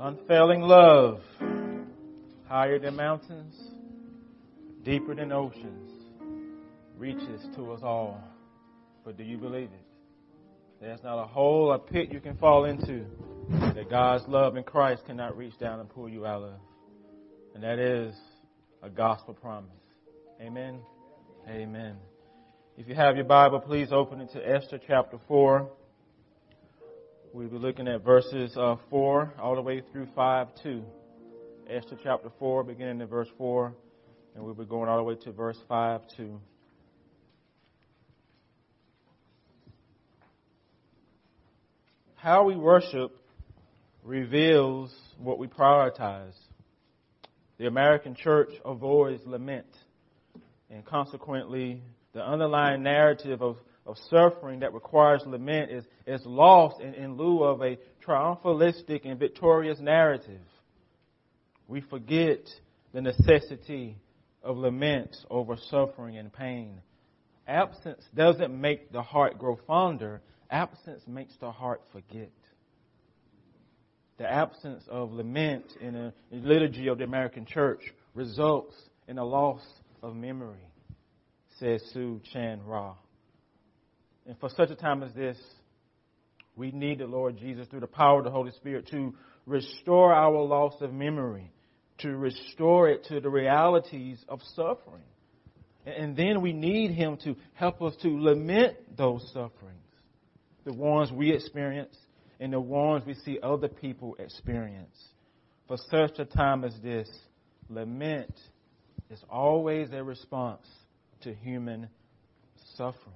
Unfailing love, higher than mountains, deeper than oceans, reaches to us all. But do you believe it? There's not a hole or pit you can fall into that God's love in Christ cannot reach down and pull you out of. And that is a gospel promise. Amen. Amen. If you have your Bible, please open it to Esther chapter 4. We'll be looking at verses uh, 4 all the way through 5 2. Esther chapter 4, beginning in verse 4, and we'll be going all the way to verse 5 2. How we worship reveals what we prioritize. The American church avoids lament, and consequently, the underlying narrative of of suffering that requires lament is, is lost in, in lieu of a triumphalistic and victorious narrative. We forget the necessity of lament over suffering and pain. Absence doesn't make the heart grow fonder, absence makes the heart forget. The absence of lament in a liturgy of the American church results in a loss of memory, says Sue Chan Ra. And for such a time as this, we need the Lord Jesus through the power of the Holy Spirit to restore our loss of memory, to restore it to the realities of suffering. And then we need Him to help us to lament those sufferings, the ones we experience and the ones we see other people experience. For such a time as this, lament is always a response to human suffering.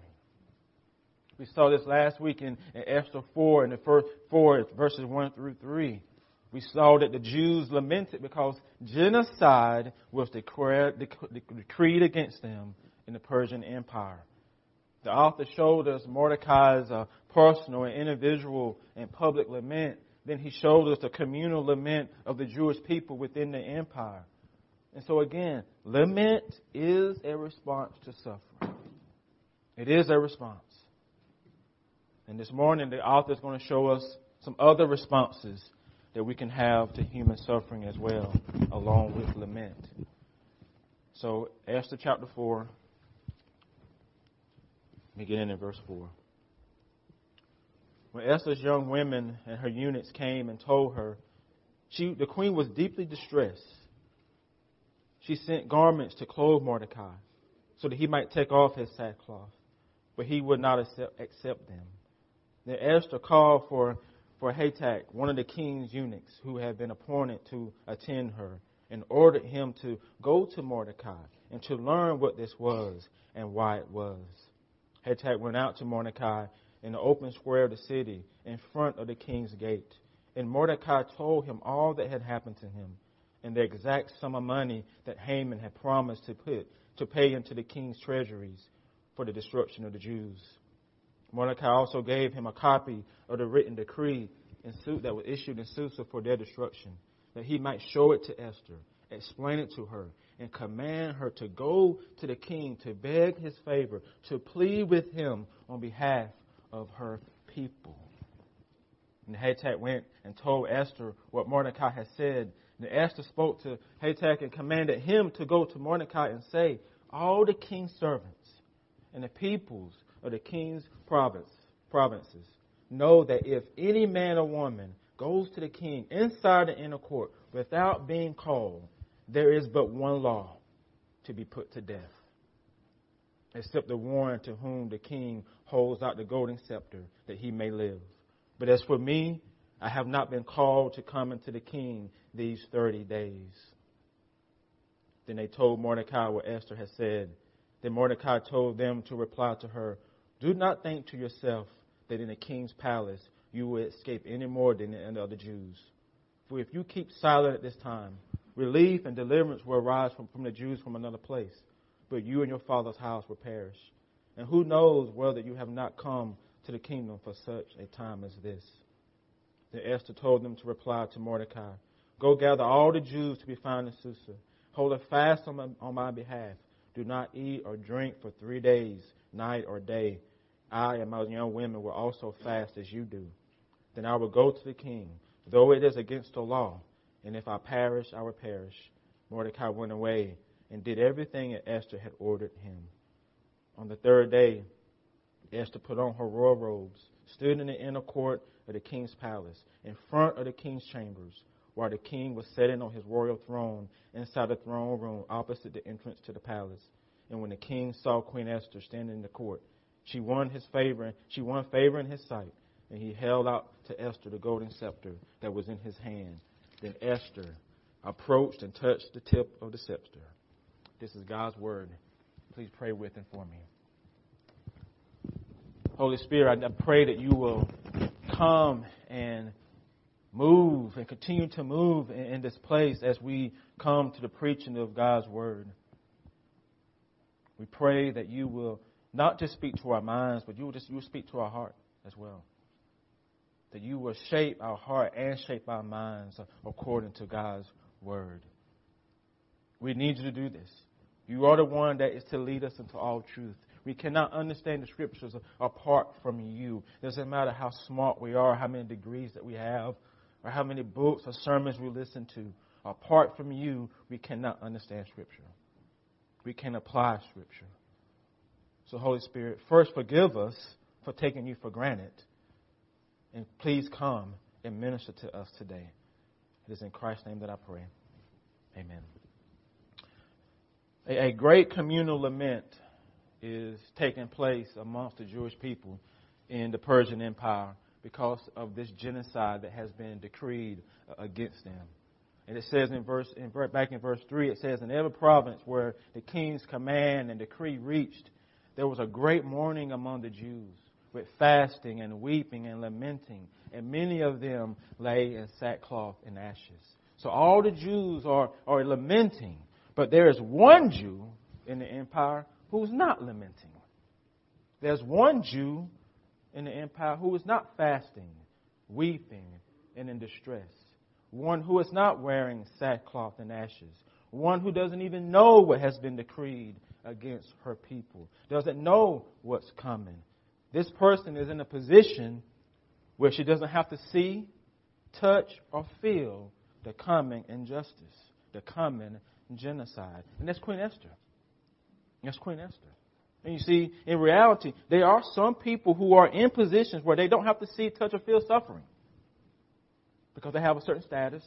We saw this last week in, in Esther 4, in the first four verses 1 through 3. We saw that the Jews lamented because genocide was declared, decreed against them in the Persian Empire. The author showed us Mordecai's uh, personal and individual and public lament. Then he showed us the communal lament of the Jewish people within the empire. And so again, lament is a response to suffering. It is a response. And this morning, the author is going to show us some other responses that we can have to human suffering as well, along with lament. So, Esther chapter 4, beginning in verse 4. When Esther's young women and her eunuchs came and told her, she, the queen was deeply distressed. She sent garments to clothe Mordecai so that he might take off his sackcloth, but he would not accept, accept them. Then Esther called for, for Hathach, one of the king's eunuchs who had been appointed to attend her, and ordered him to go to Mordecai and to learn what this was and why it was. Hathach went out to Mordecai in the open square of the city in front of the king's gate. And Mordecai told him all that had happened to him and the exact sum of money that Haman had promised to put to pay into the king's treasuries for the destruction of the Jews. Mordecai also gave him a copy of the written decree in suit that was issued in Susa for their destruction, that he might show it to Esther, explain it to her, and command her to go to the king to beg his favor, to plead with him on behalf of her people. And Hathach went and told Esther what Mordecai had said. And Esther spoke to Hathach and commanded him to go to Mordecai and say, All the king's servants and the peoples of the king's province, provinces know that if any man or woman goes to the king inside the inner court without being called, there is but one law to be put to death, except the one to whom the king holds out the golden scepter that he may live. But as for me, I have not been called to come into the king these 30 days. Then they told Mordecai what Esther had said. Then Mordecai told them to reply to her, do not think to yourself that in the king's palace you will escape any more than the other Jews. For if you keep silent at this time, relief and deliverance will arise from, from the Jews from another place, but you and your father's house will perish. And who knows whether you have not come to the kingdom for such a time as this? Then Esther told them to reply to Mordecai, Go gather all the Jews to be found in Susa. Hold a fast on my, on my behalf. Do not eat or drink for three days, night or day I and my young women will also fast as you do. Then I will go to the king, though it is against the law. And if I perish, I will perish. Mordecai went away and did everything that Esther had ordered him. On the third day, Esther put on her royal robes, stood in the inner court of the king's palace, in front of the king's chambers, while the king was sitting on his royal throne inside the throne room opposite the entrance to the palace. And when the king saw Queen Esther standing in the court, she won his favor. And she won favor in his sight, and he held out to Esther the golden scepter that was in his hand. Then Esther approached and touched the tip of the scepter. This is God's word. Please pray with and for me. Holy Spirit, I pray that you will come and move and continue to move in, this place as we come to the preaching of God's word. We pray that you will not just speak to our minds, but you will just you speak to our heart as well. That you will shape our heart and shape our minds according to God's word. We need you to do this. You are the one that is to lead us into all truth. We cannot understand the scriptures apart from you. It doesn't matter how smart we are, how many degrees that we have, or how many books or sermons we listen to. Apart from you, we cannot understand scripture. We can apply scripture. So, Holy Spirit, first forgive us for taking you for granted. And please come and minister to us today. It is in Christ's name that I pray. Amen. A, a great communal lament is taking place amongst the Jewish people in the Persian Empire because of this genocide that has been decreed against them. And it says in verse, in, back in verse 3, it says, In every province where the king's command and decree reached, there was a great mourning among the Jews, with fasting and weeping and lamenting, and many of them lay in sackcloth and ashes. So all the Jews are, are lamenting, but there is one Jew in the empire who is not lamenting. There's one Jew in the empire who is not fasting, weeping, and in distress. One who is not wearing sackcloth and ashes. One who doesn't even know what has been decreed against her people, doesn't know what's coming. This person is in a position where she doesn't have to see, touch, or feel the coming injustice, the coming genocide. And that's Queen Esther. That's Queen Esther. And you see, in reality, there are some people who are in positions where they don't have to see, touch, or feel suffering because they have a certain status,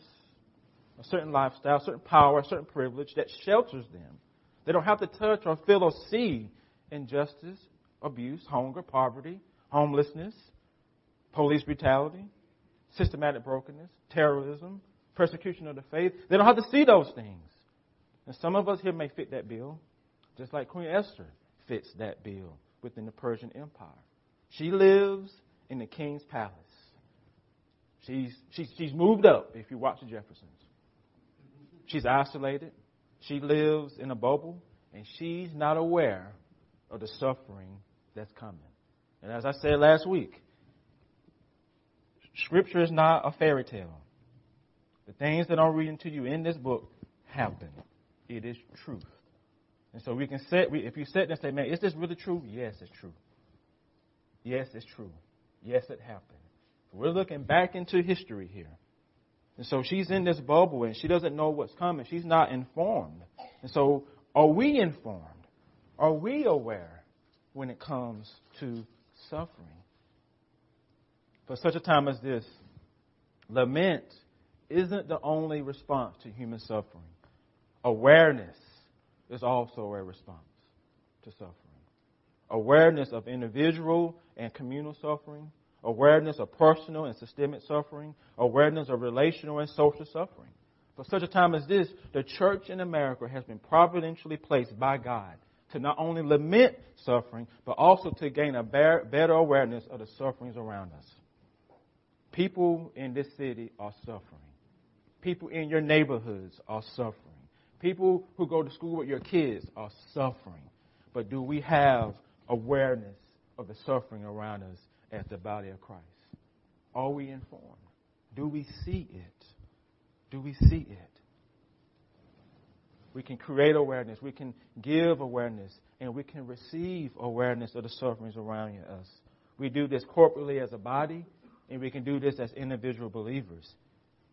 a certain lifestyle, a certain power, a certain privilege that shelters them. They don't have to touch or feel or see injustice, abuse, hunger, poverty, homelessness, police brutality, systematic brokenness, terrorism, persecution of the faith. They don't have to see those things. And some of us here may fit that bill just like Queen Esther fits that bill within the Persian Empire. She lives in the king's palace. She's, she's, she's moved up, if you watch the Jeffersons. She's isolated. She lives in a bubble, and she's not aware of the suffering that's coming. And as I said last week, Scripture is not a fairy tale. The things that I'm reading to you in this book happen. It is truth. And so we can sit, we, if you sit and say, man, is this really true? Yes, it's true. Yes, it's true. Yes, it happened. We're looking back into history here. And so she's in this bubble and she doesn't know what's coming. She's not informed. And so are we informed? Are we aware when it comes to suffering? For such a time as this, lament isn't the only response to human suffering. Awareness is also a response to suffering. Awareness of individual and communal suffering, awareness of personal and systemic suffering, awareness of relational and social suffering. For such a time as this, the church in America has been providentially placed by God to not only lament suffering, but also to gain a better awareness of the sufferings around us. People in this city are suffering. People in your neighborhoods are suffering. People who go to school with your kids are suffering. But do we have awareness of the suffering around us as the body of Christ? Are we informed? Do we see it? Do we see it? We can create awareness, we can give awareness, and we can receive awareness of the sufferings around us. We do this corporately as a body, And we can do this as individual believers.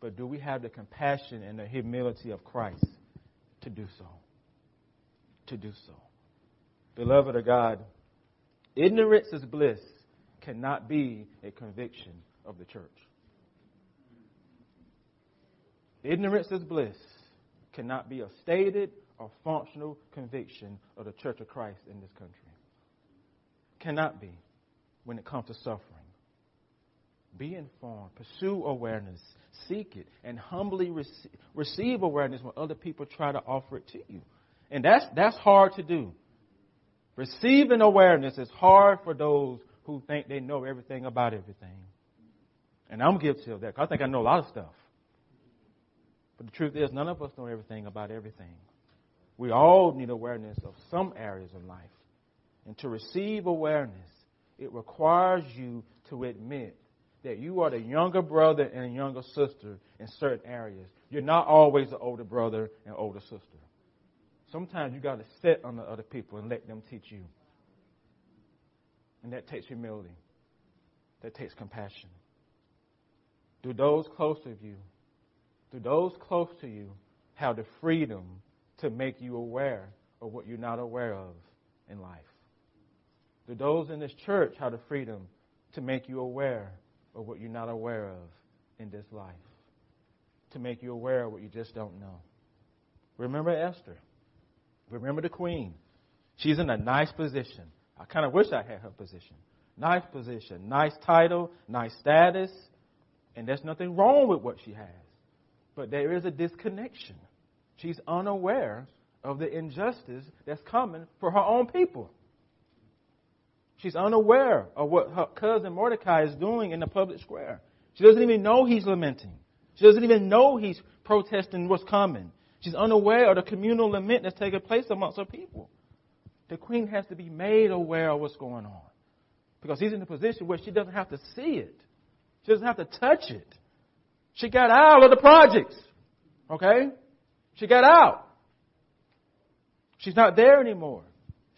But do we have the compassion and the humility of Christ to do so? To do so. Beloved of God, ignorance is bliss cannot be a conviction of the church. Ignorance is bliss cannot be a stated or functional conviction of the Church of Christ in this country. Cannot be when it comes to suffering. Be informed, pursue awareness, seek it, and humbly receive, receive awareness when other people try to offer it to you. And that's, that's hard to do. Receiving awareness is hard for those who think they know everything about everything. And I'm guilty of that. because I think I know a lot of stuff. But the truth is, none of us know everything about everything. We all need awareness of some areas of life. And to receive awareness, it requires you to admit that you are the younger brother and younger sister in certain areas. You're not always the older brother and older sister. Sometimes you got to sit under other people and let them teach you. And that takes humility. That takes compassion. Do those close to you, do those close to you have the freedom to make you aware of what you're not aware of in life? Do those in this church have the freedom to make you aware of what you're not aware of in this life? To make you aware of what you just don't know? Remember Esther. Remember the queen. She's in a nice position. I kind of wish I had her position. Nice position, nice title, nice status, and there's nothing wrong with what she has. But there is a disconnection. She's unaware of the injustice that's coming for her own people. She's unaware of what her cousin Mordecai is doing in the public square. She doesn't even know he's lamenting. She doesn't even know he's protesting what's coming. She's unaware of the communal lament that's taking place amongst her people. The queen has to be made aware of what's going on. Because he's in a position where she doesn't have to see it. She doesn't have to touch it. She got out of the projects. Okay? She got out. She's not there anymore.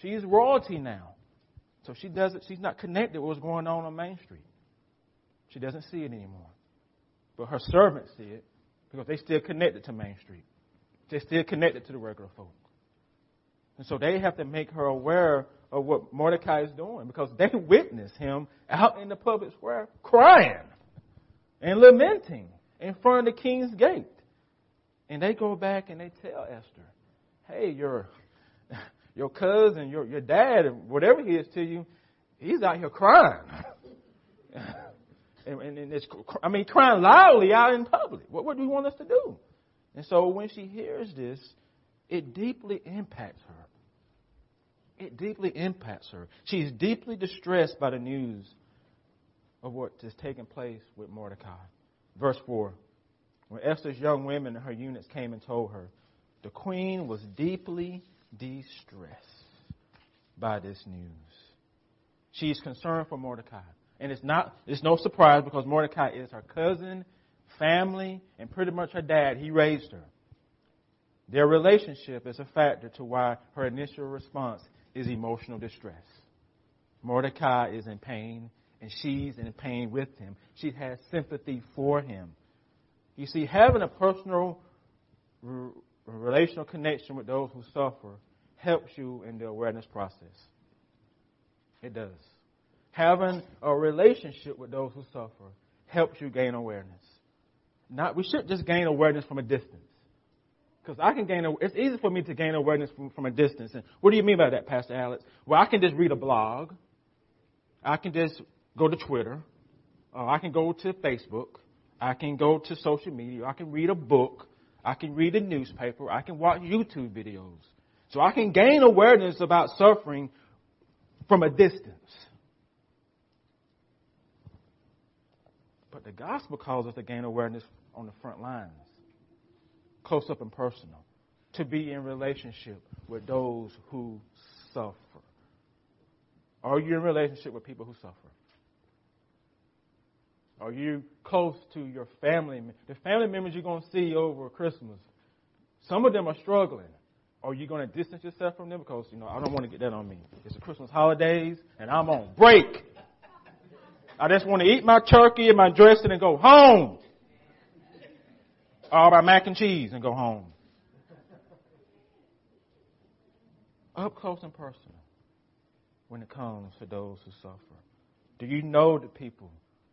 She's royalty now. So she doesn't she's not connected with what's going on on Main Street. She doesn't see it anymore. But her servants see it because they're still connected to Main Street. They're still connected to the regular folk. And so they have to make her aware of what Mordecai is doing because they witness him out in the public square crying and lamenting in front of the king's gate. And they go back and they tell Esther, hey, your, your cousin, your, your dad, whatever he is to you, he's out here crying. and, and, and it's, I mean, crying loudly out in public. What, what do you want us to do? And so when she hears this, it deeply impacts her. It deeply impacts her. She's deeply distressed by the news of what is taking place with Mordecai. Verse 4 When Esther's young women and her eunuchs came and told her, the queen was deeply distressed by this news. She is concerned for Mordecai. And it's not it's no surprise because Mordecai is her cousin, family, and pretty much her dad. He raised her. Their relationship is a factor to why her initial response is emotional distress. Mordecai is in pain, and she's in pain with him. She has sympathy for him. You see, having a personal relational connection with those who suffer helps you in the awareness process. It does. Having a relationship with those who suffer helps you gain awareness. Not, we should just gain awareness from a distance. Because I can gain, it's easy for me to gain awareness from, from a distance. And what do you mean by that, Pastor Alex? Well, I can just read a blog. I can just go to Twitter. Uh, I can go to Facebook. I can go to social media. I can read a book. I can read a newspaper. I can watch YouTube videos. So I can gain awareness about suffering from a distance. But the gospel calls us to gain awareness on the front lines close up and personal, to be in relationship with those who suffer. Are you in relationship with people who suffer? Are you close to your family? The family members you're going to see over Christmas, some of them are struggling. Are you going to distance yourself from them? Because, you know, I don't want to get that on me. It's the Christmas holidays and I'm on break. I just want to eat my turkey and my dressing and go home. Or my mac and cheese and go home. Up close and personal when it comes to those who suffer. Do you know the people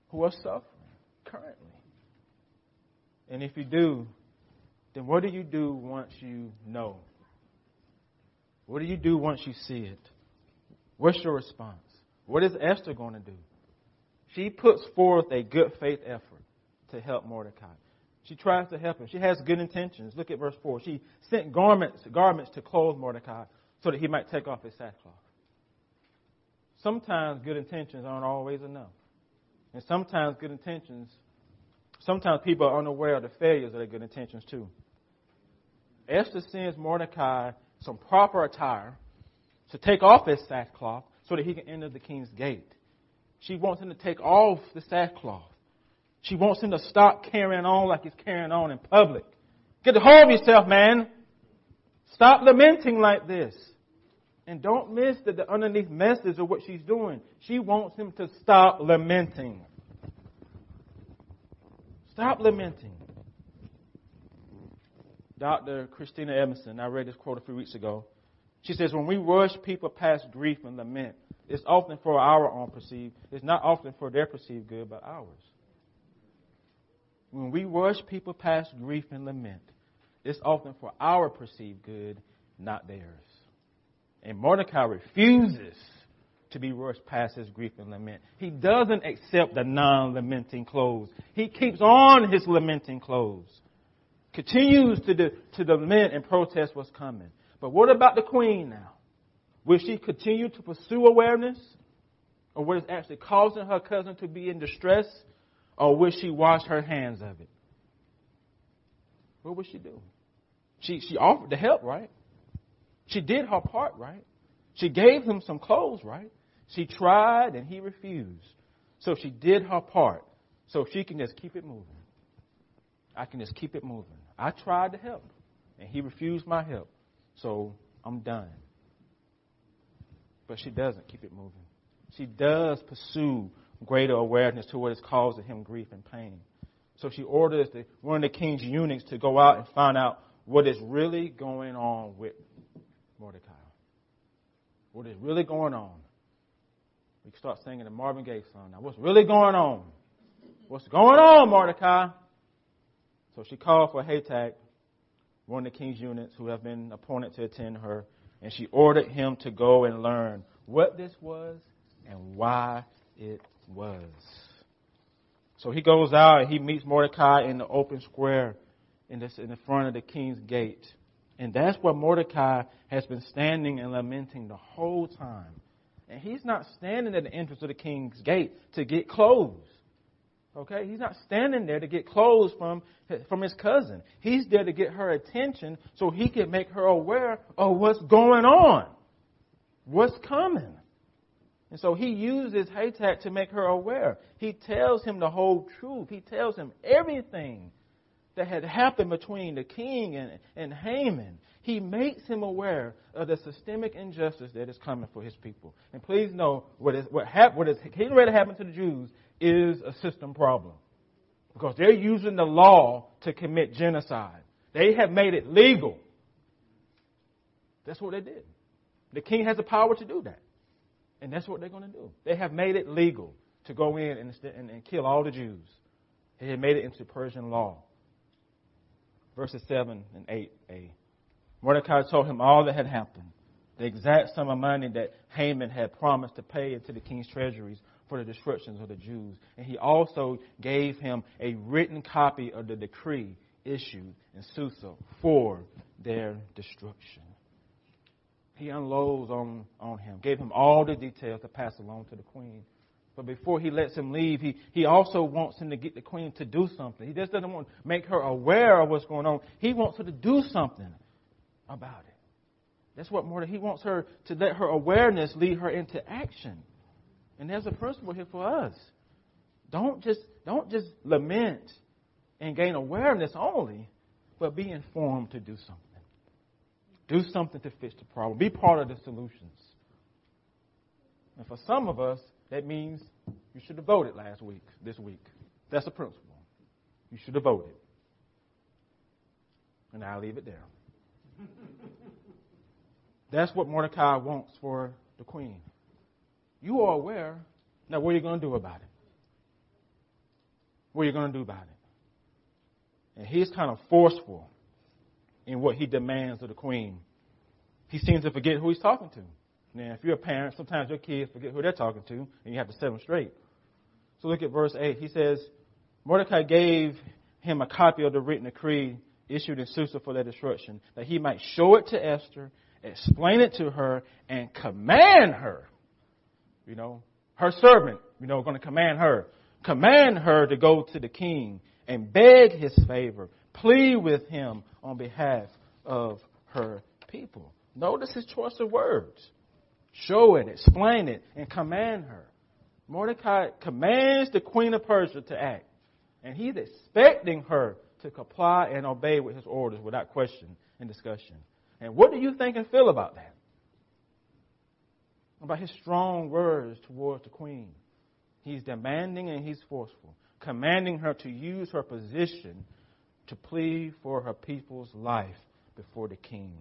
who are suffering currently? And if you do, then what do you do once you know? What do you do once you see it? What's your response? What is Esther going to do? She puts forth a good faith effort to help Mordecai. She tries to help him. She has good intentions. Look at verse 4. She sent garments, garments to clothe Mordecai so that he might take off his sackcloth. Sometimes good intentions aren't always enough. And sometimes good intentions, sometimes people are unaware of the failures of their good intentions too. Esther sends Mordecai some proper attire to take off his sackcloth so that he can enter the king's gate. She wants him to take off the sackcloth. She wants him to stop carrying on like he's carrying on in public. Get a hold of yourself, man. Stop lamenting like this. And don't miss that the underneath message of what she's doing. She wants him to stop lamenting. Stop lamenting. Dr. Christina Edmondson, I read this quote a few weeks ago. She says, when we rush people past grief and lament, it's often for our own perceived, it's not often for their perceived good, but ours. When we rush people past grief and lament, it's often for our perceived good, not theirs. And Mordecai refuses to be rushed past his grief and lament. He doesn't accept the non-lamenting clothes. He keeps on his lamenting clothes continues to, to lament and protest what's coming. But what about the queen now? Will she continue to pursue awareness? Or what is actually causing her cousin to be in distress? Or will she wash her hands of it? What will she do? She, she offered to help, right? She did her part, right? She gave him some clothes, right? She tried and he refused. So she did her part. So she can just keep it moving. I can just keep it moving. I tried to help, and he refused my help. So I'm done. But she doesn't keep it moving. She does pursue greater awareness to what is causing him grief and pain. So she orders the, one of the king's eunuchs to go out and find out what is really going on with Mordecai. What is really going on. We start singing the Marvin Gaye song now. What's really going on? What's going on, Mordecai? So she called for Hathach, one of the king's eunuchs who have been appointed to attend her, and she ordered him to go and learn what this was and why it was. So he goes out and he meets Mordecai in the open square in, this, in the front of the king's gate. And that's where Mordecai has been standing and lamenting the whole time. And he's not standing at the entrance of the king's gate to get clothes. Okay? He's not standing there to get clothes from, from his cousin. He's there to get her attention so he can make her aware of what's going on, what's coming. And so he uses Hathach to make her aware. He tells him the whole truth. He tells him everything that had happened between the king and, and Haman. He makes him aware of the systemic injustice that is coming for his people. And please know what is what, hap- what is getting ready to happen to the Jews is a system problem. Because they're using the law to commit genocide. They have made it legal. That's what they did. The king has the power to do that. And that's what they're going to do. They have made it legal to go in and, and, and kill all the Jews. They have made it into Persian law. Verses 7 and 8a. Mordecai told him all that had happened, the exact sum of money that Haman had promised to pay into the king's treasuries for the destructions of the Jews. And he also gave him a written copy of the decree issued in Susa for their destruction. He unloads on, on him, gave him all the details to pass along to the queen. But before he lets him leave, he, he also wants him to get the queen to do something. He just doesn't want to make her aware of what's going on. He wants her to do something about it. That's what more he wants her to let her awareness lead her into action. And there's a principle here for us. Don't just, don't just lament and gain awareness only, but be informed to do something. Do something to fix the problem. Be part of the solutions. And for some of us, that means You should have voted last week, this week. That's the principle. You should have voted. And I'll leave it there. That's what Mordecai wants for the queen. You are aware. Now, what are you going to do about it? What are you going to do about it? And he's kind of forceful in what he demands of the queen. He seems to forget who he's talking to. Now, if you're a parent, sometimes your kids forget who they're talking to, and you have to set them straight. So look at verse 8. He says, Mordecai gave him a copy of the written decree issued in Susa for their destruction, that he might show it to Esther, explain it to her, and command her. You know, her servant, you know, going to command her. Command her to go to the king and beg his favor, plead with him on behalf of her people. Notice his choice of words. Show it, explain it, and command her. Mordecai commands the queen of Persia to act. And he's expecting her to comply and obey with his orders without question and discussion. And what do you think and feel about that? About his strong words towards the queen. He's demanding and he's forceful, commanding her to use her position to plead for her people's life before the king.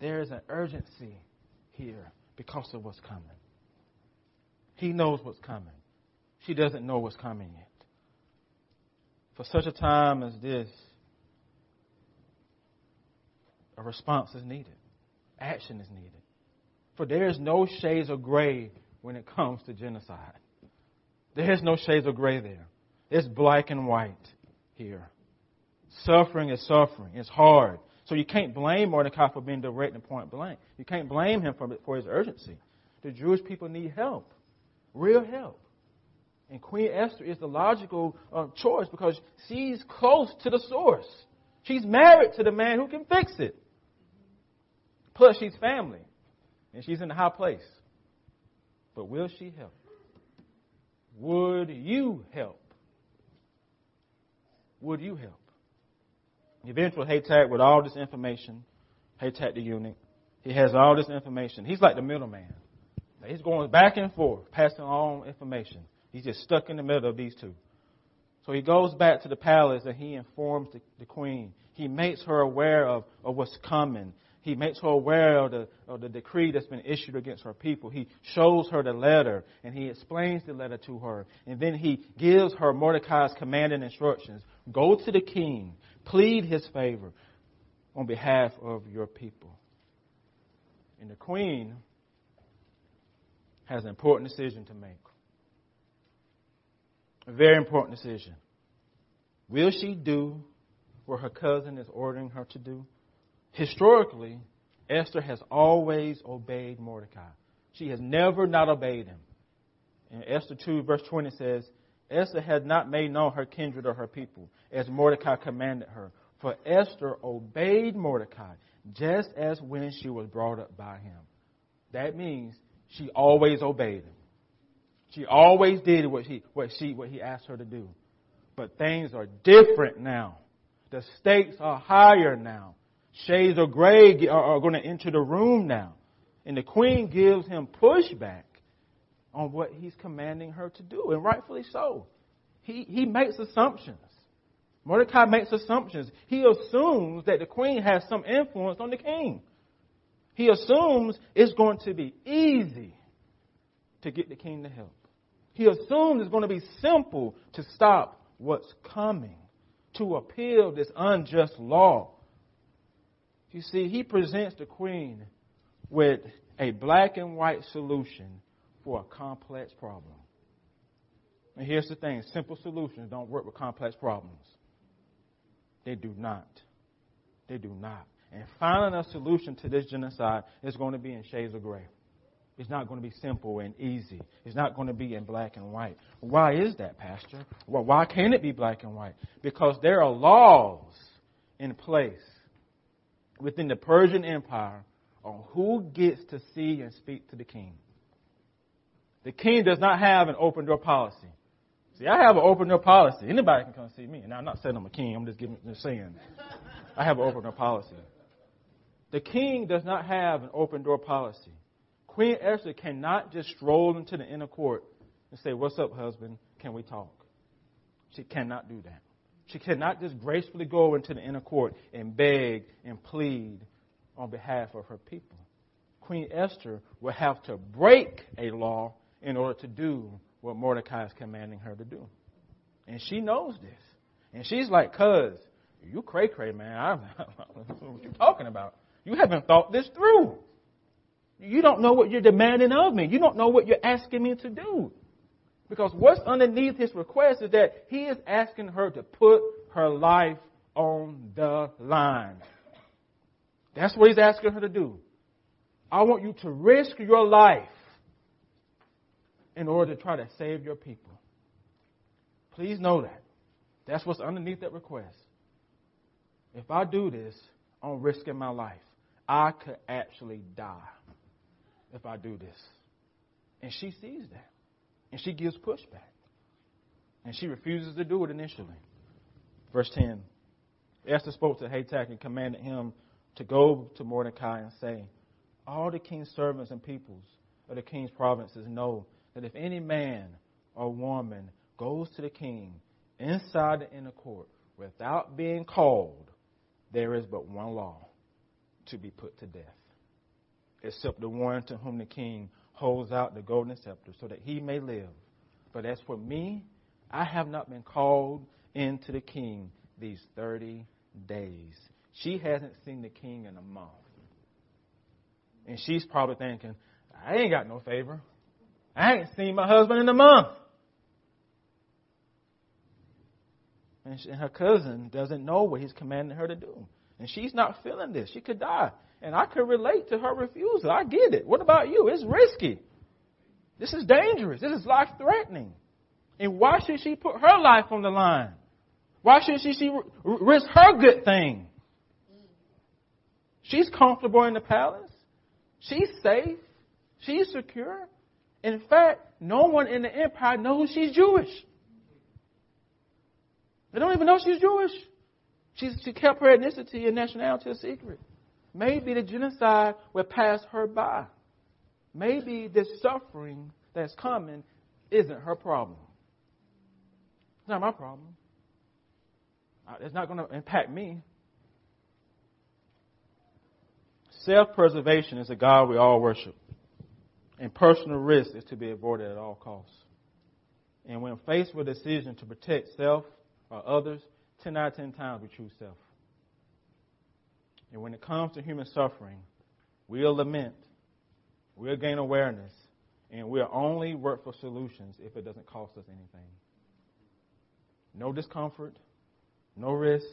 There is an urgency here because of what's coming. He knows what's coming. She doesn't know what's coming yet. For such a time as this, a response is needed. Action is needed. For there is no shades of gray when it comes to genocide. There is no shades of gray there. It's black and white here. Suffering is suffering. It's hard. So you can't blame Mordecai for being direct and point blank. You can't blame him for, for his urgency. The Jewish people need help, real help. And Queen Esther is the logical uh, choice because she's close to the source. She's married to the man who can fix it. Plus, she's family. And she's in a high place. But will she help? Would you help? Would you help? Eventually, Hathach, with all this information, Hathach the eunuch, he has all this information. He's like the middleman. He's going back and forth, passing on information. He's just stuck in the middle of these two. So he goes back to the palace and he informs the, the queen. He makes her aware of, of what's coming he makes her aware of the, of the decree that's been issued against her people. He shows her the letter and he explains the letter to her. And then he gives her Mordecai's command and instructions. Go to the king, plead his favor on behalf of your people. And the queen has an important decision to make. A very important decision. Will she do what her cousin is ordering her to do? historically, Esther has always obeyed Mordecai. She has never not obeyed him. In Esther 2, verse 20 says, Esther had not made known her kindred or her people, as Mordecai commanded her. For Esther obeyed Mordecai just as when she was brought up by him. That means she always obeyed him. She always did what he, what she, what he asked her to do. But things are different now. The stakes are higher now. Shades of gray are, are going to enter the room now. And the queen gives him pushback on what he's commanding her to do, and rightfully so. He, he makes assumptions. Mordecai makes assumptions. He assumes that the queen has some influence on the king. He assumes it's going to be easy to get the king to help. He assumes it's going to be simple to stop what's coming, to appeal this unjust law. You see, he presents the queen with a black and white solution for a complex problem. And here's the thing simple solutions don't work with complex problems. They do not. They do not. And finding a solution to this genocide is going to be in shades of gray. It's not going to be simple and easy. It's not going to be in black and white. Why is that, Pastor? Well, why can't it be black and white? Because there are laws in place within the Persian Empire on who gets to see and speak to the king. The king does not have an open door policy. See, I have an open door policy. Anybody can come see me. Now, I'm not saying I'm a king. I'm just giving, just saying. I have an open door policy. The king does not have an open door policy. Queen Esther cannot just stroll into the inner court and say, What's up, husband? Can we talk? She cannot do that. She cannot just gracefully go into the inner court and beg and plead on behalf of her people. Queen Esther will have to break a law in order to do what Mordecai is commanding her to do. And she knows this. And she's like, cuz, you cray cray, man. I, don't know what you're talking about. You haven't thought this through. You don't know what you're demanding of me. You don't know what you're asking me to do. Because what's underneath his request is that he is asking her to put her life on the line. That's what he's asking her to do. I want you to risk your life in order to try to save your people. Please know that. That's what's underneath that request. If I do this, I'm risking my life. I could actually die if I do this. And she sees that. And she gives pushback. And she refuses to do it initially. Verse 10 Esther spoke to Hathach and commanded him to go to Mordecai and say, All the king's servants and peoples of the king's provinces know that if any man or woman goes to the king inside the inner court without being called, there is but one law to be put to death, except the one to whom the king holds out the golden scepter so that he may live. But as for me, I have not been called into the king these 30 days. She hasn't seen the king in a month. And she's probably thinking, I ain't got no favor. I ain't seen my husband in a month. And, she, and her cousin doesn't know what he's commanding her to do. And she's not feeling this. She could die. And I could relate to her refusal. I get it. What about you? It's risky. This is dangerous. This is life threatening. And why should she put her life on the line? Why should she, she risk her good thing? She's comfortable in the palace. She's safe. She's secure. In fact, no one in the empire knows she's Jewish. They don't even know she's Jewish. She's, she kept her ethnicity and nationality a secret. Maybe the genocide will pass her by. Maybe the suffering that's coming isn't her problem. It's not my problem. It's not going to impact me. Self preservation is a God we all worship, and personal risk is to be avoided at all costs. And when faced with a decision to protect self or others, 10 out of 10 times we choose self. And when it comes to human suffering, we'll lament, we'll gain awareness, and we'll only work for solutions if it doesn't cost us anything. No discomfort, no risk,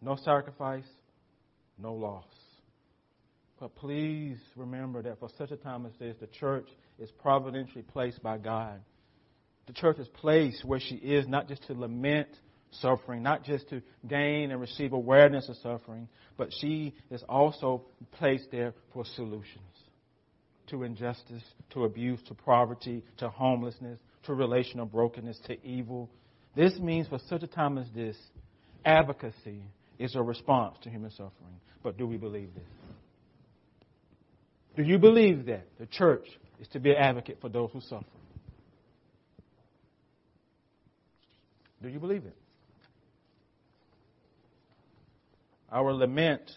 no sacrifice, no loss. But please remember that for such a time as this, the church is providentially placed by God. The church is placed where she is not just to lament suffering, not just to gain and receive awareness of suffering, but she is also placed there for solutions to injustice, to abuse, to poverty, to homelessness, to relational brokenness, to evil. This means for such a time as this, advocacy is a response to human suffering. But do we believe this? Do you believe that the church is to be an advocate for those who suffer? Do you believe it? Our lament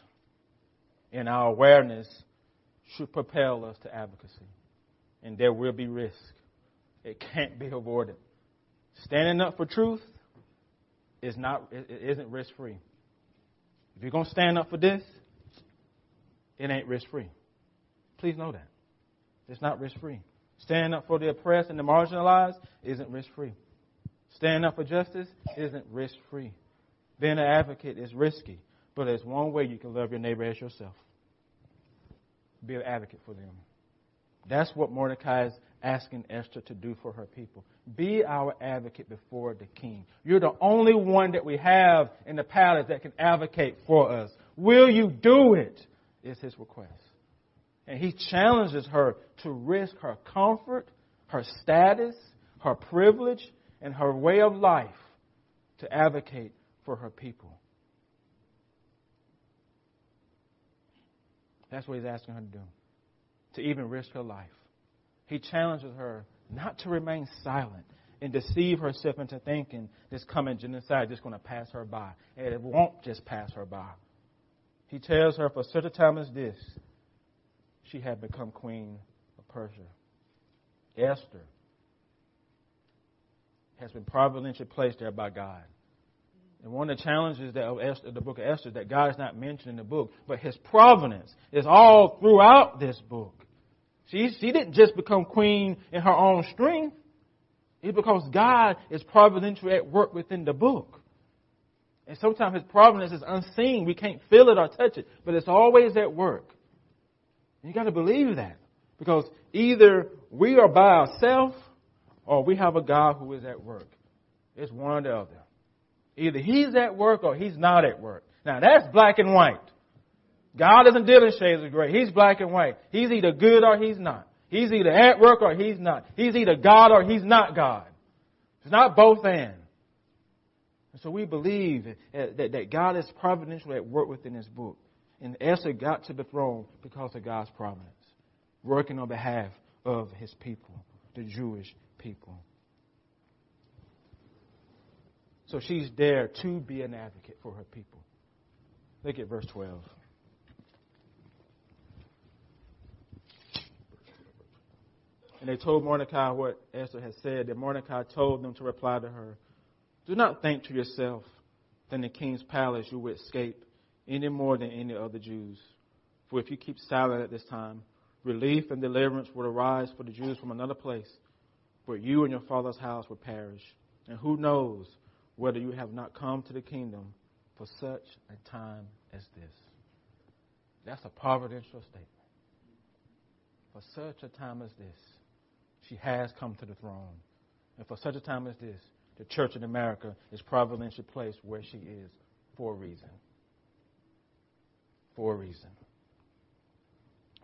and our awareness should propel us to advocacy. And there will be risk. It can't be avoided. Standing up for truth is not it isn't risk free. If you're gonna stand up for this, it ain't risk free. Please know that. It's not risk free. Standing up for the oppressed and the marginalized isn't risk free. Standing up for justice isn't risk free. Being an advocate is risky. But there's one way you can love your neighbor as yourself. Be an advocate for them. That's what Mordecai is asking Esther to do for her people. Be our advocate before the king. You're the only one that we have in the palace that can advocate for us. Will you do it? Is his request. And he challenges her to risk her comfort, her status, her privilege, and her way of life to advocate for her people. That's what he's asking her to do. To even risk her life. He challenges her not to remain silent and deceive herself into thinking this coming genocide is just going to pass her by. And it won't just pass her by. He tells her, for such a time as this, she had become queen of Persia. Esther has been providentially placed there by God. And one of the challenges that of Esther, the book of Esther that God is not mentioned in the book, but His providence is all throughout this book. She, she didn't just become queen in her own strength. It's because God is providentially at work within the book. And sometimes His providence is unseen. We can't feel it or touch it, but it's always at work. You got to believe that. Because either we are by ourselves or we have a God who is at work. It's one or the other. Either He's at work or He's not at work. Now that's black and white. God doesn't deal in shades of gray. He's black and white. He's either good or He's not. He's either at work or He's not. He's either God or He's not God. It's not both and. So we believe that, that, that God is providentially at work within this book. And Esther got to the throne because of God's providence, working on behalf of his people, the Jewish people. So she's there to be an advocate for her people. Look at verse 12. And they told Mordecai what Esther had said. And Mordecai told them to reply to her Do not think to yourself that in the king's palace you will escape any more than any other Jews. For if you keep silent at this time, relief and deliverance will arise for the Jews from another place, where you and your father's house will perish. And who knows whether you have not come to the kingdom for such a time as this? That's a providential statement. For such a time as this, she has come to the throne. And for such a time as this, the church in America is providentially placed where she is for a reason for a reason.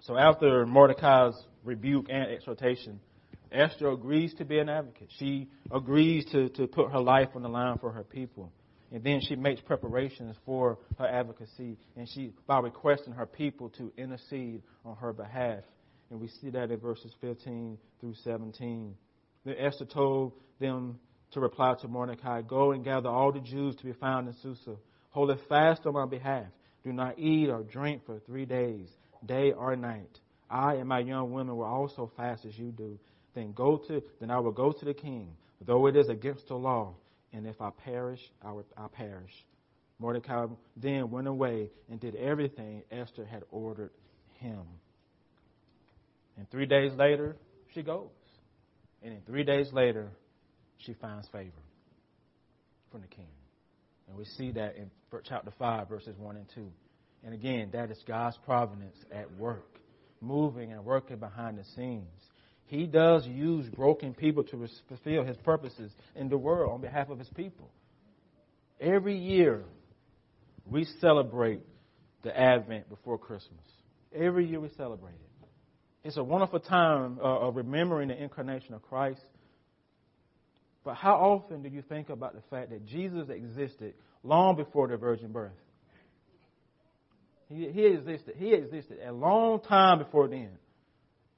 So after Mordecai's rebuke and exhortation, Esther agrees to be an advocate. She agrees to, to put her life on the line for her people. And then she makes preparations for her advocacy, and she by requesting her people to intercede on her behalf. And we see that in verses 15 through 17. Then Esther told them to reply to Mordecai, Go and gather all the Jews to be found in Susa. Hold a fast on my behalf do not eat or drink for three days, day or night. I and my young women will also fast as you do. Then go to then I will go to the king, though it is against the law, and if I perish, I will I perish. Mordecai then went away and did everything Esther had ordered him. And three days later, she goes. And in three days later, she finds favor from the king. And we see that in chapter 5, verses 1 and 2. And again, that is God's providence at work, moving and working behind the scenes. He does use broken people to fulfill his purposes in the world on behalf of his people. Every year, we celebrate the Advent before Christmas. Every year we celebrate it. It's a wonderful time uh, of remembering the incarnation of Christ but how often do you think about the fact that Jesus existed long before the virgin birth? He, he existed. He existed a long time before then.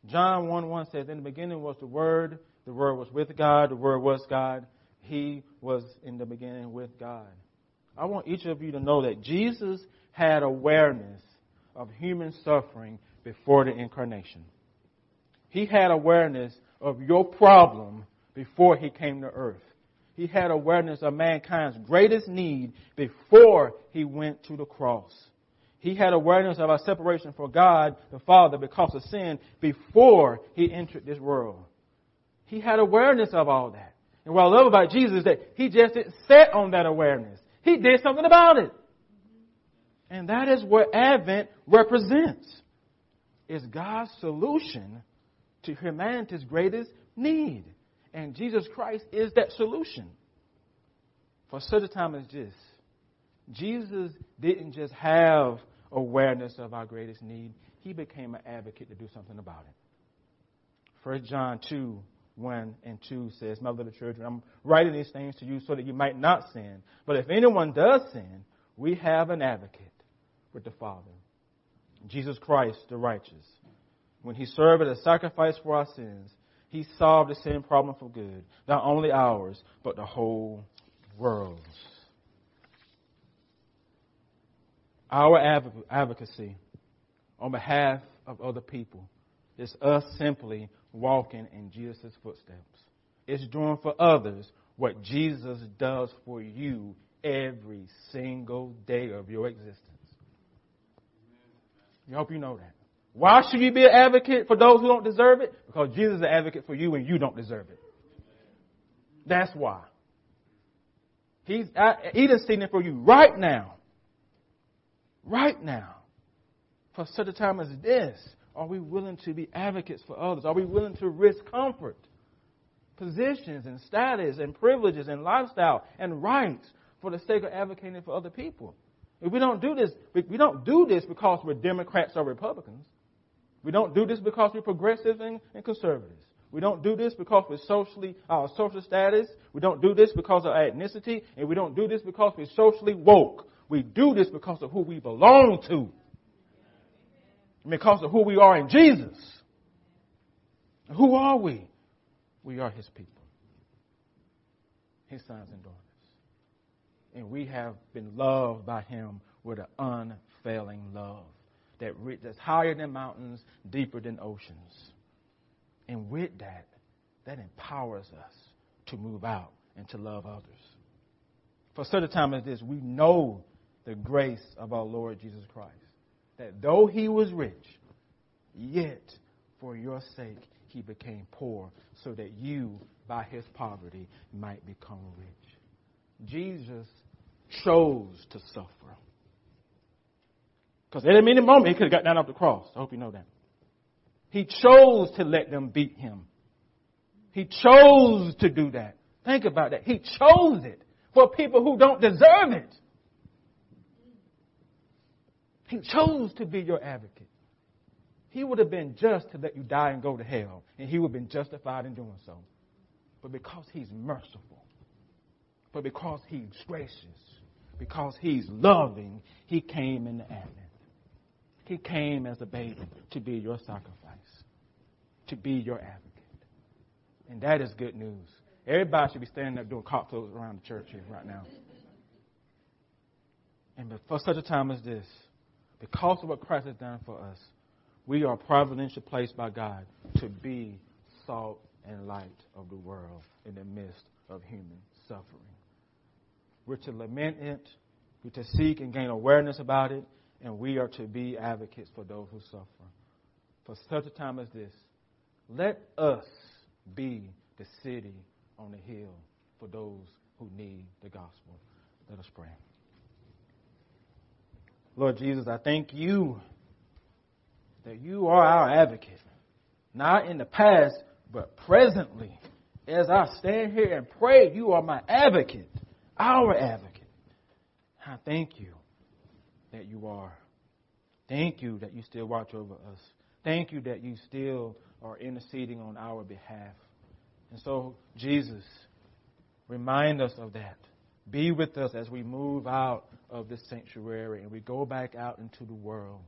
John 1 1 says, In the beginning was the Word, the Word was with God, the Word was God. He was in the beginning with God. I want each of you to know that Jesus had awareness of human suffering before the incarnation. He had awareness of your problem before he came to earth. He had awareness of mankind's greatest need before he went to the cross. He had awareness of our separation from God the Father because of sin before he entered this world. He had awareness of all that. And what I love about Jesus is that he just didn't set on that awareness. He did something about it. And that is what Advent represents. Is God's solution to humanity's greatest need. And Jesus Christ is that solution. For such a time as this, Jesus didn't just have awareness of our greatest need, he became an advocate to do something about it. 1 John 2 1 and 2 says, My little children, I'm writing these things to you so that you might not sin. But if anyone does sin, we have an advocate with the Father, Jesus Christ the righteous. When he served as a sacrifice for our sins, He solved the sin problem for good, not only ours, but the whole world's. Our advocacy on behalf of other people is us simply walking in Jesus' footsteps. It's doing for others what Jesus does for you every single day of your existence. I hope you know that. Why should you be an advocate for those who don't deserve it? Because Jesus is an advocate for you and you don't deserve it. That's why. He's interceding for you right now. Right now. For such a time as this, are we willing to be advocates for others? Are we willing to risk comfort, positions, and status, and privileges, and lifestyle, and rights for the sake of advocating for other people? If we don't do this, we don't do this because we're Democrats or Republicans. We don't do this because we're progressives and, and conservatives. We don't do this because we're socially our social status. We don't do this because of our ethnicity, and we don't do this because we're socially woke. We do this because of who we belong to, because of who we are in Jesus. Who are we? We are His people, His sons and daughters, and we have been loved by Him with an unfailing love that that's higher than mountains, deeper than oceans. And with that, that empowers us to move out and to love others. For such a time as this, we know the grace of our Lord Jesus Christ. That though he was rich, yet for your sake he became poor, so that you, by his poverty, might become rich. Jesus chose to suffer. Because at any moment he could have got down off the cross. I hope you know that. He chose to let them beat him. He chose to do that. Think about that. He chose it for people who don't deserve it. He chose to be your advocate. He would have been just to let you die and go to hell, and he would have been justified in doing so. But because he's merciful, but because he's gracious, because he's loving, he came in the advent. He came as a baby to be your sacrifice, to be your advocate. And that is good news. Everybody should be standing up doing cocktails around the church here right now. And for such a time as this, because of what Christ has done for us, we are providentially placed by God to be salt and light of the world in the midst of human suffering. We're to lament it, we're to seek and gain awareness about it, and we are to be advocates for those who suffer. For such a time as this, let us be the city on the hill for those who need the gospel. Let us pray. Lord Jesus, I thank you that you are our advocate, not in the past, but presently. As I stand here and pray, you are my advocate, our advocate. I thank you that you are. Thank you that you still watch over us. Thank you that you still are interceding on our behalf. And so, Jesus, remind us of that. Be with us as we move out of this sanctuary and we go back out into the world.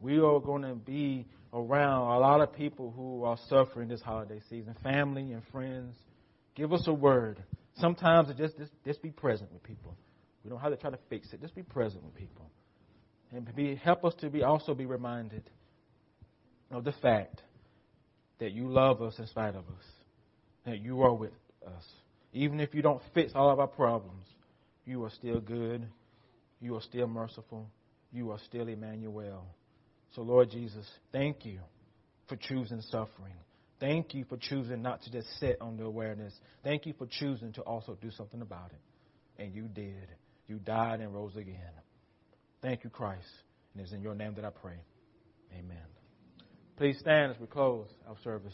We are going to be around a lot of people who are suffering this holiday season, family and friends. Give us a word. Sometimes just, just, just be present with people. We don't have to try to fix it. Just be present with people. And be, help us to be also be reminded of the fact that you love us in spite of us. That you are with us. Even if you don't fix all of our problems, you are still good. You are still merciful. You are still Emmanuel. So, Lord Jesus, thank you for choosing suffering. Thank you for choosing not to just sit on the awareness. Thank you for choosing to also do something about it. And you did. You died and rose again. Thank you, Christ. And it's in your name that I pray. Amen. Please stand as we close our service.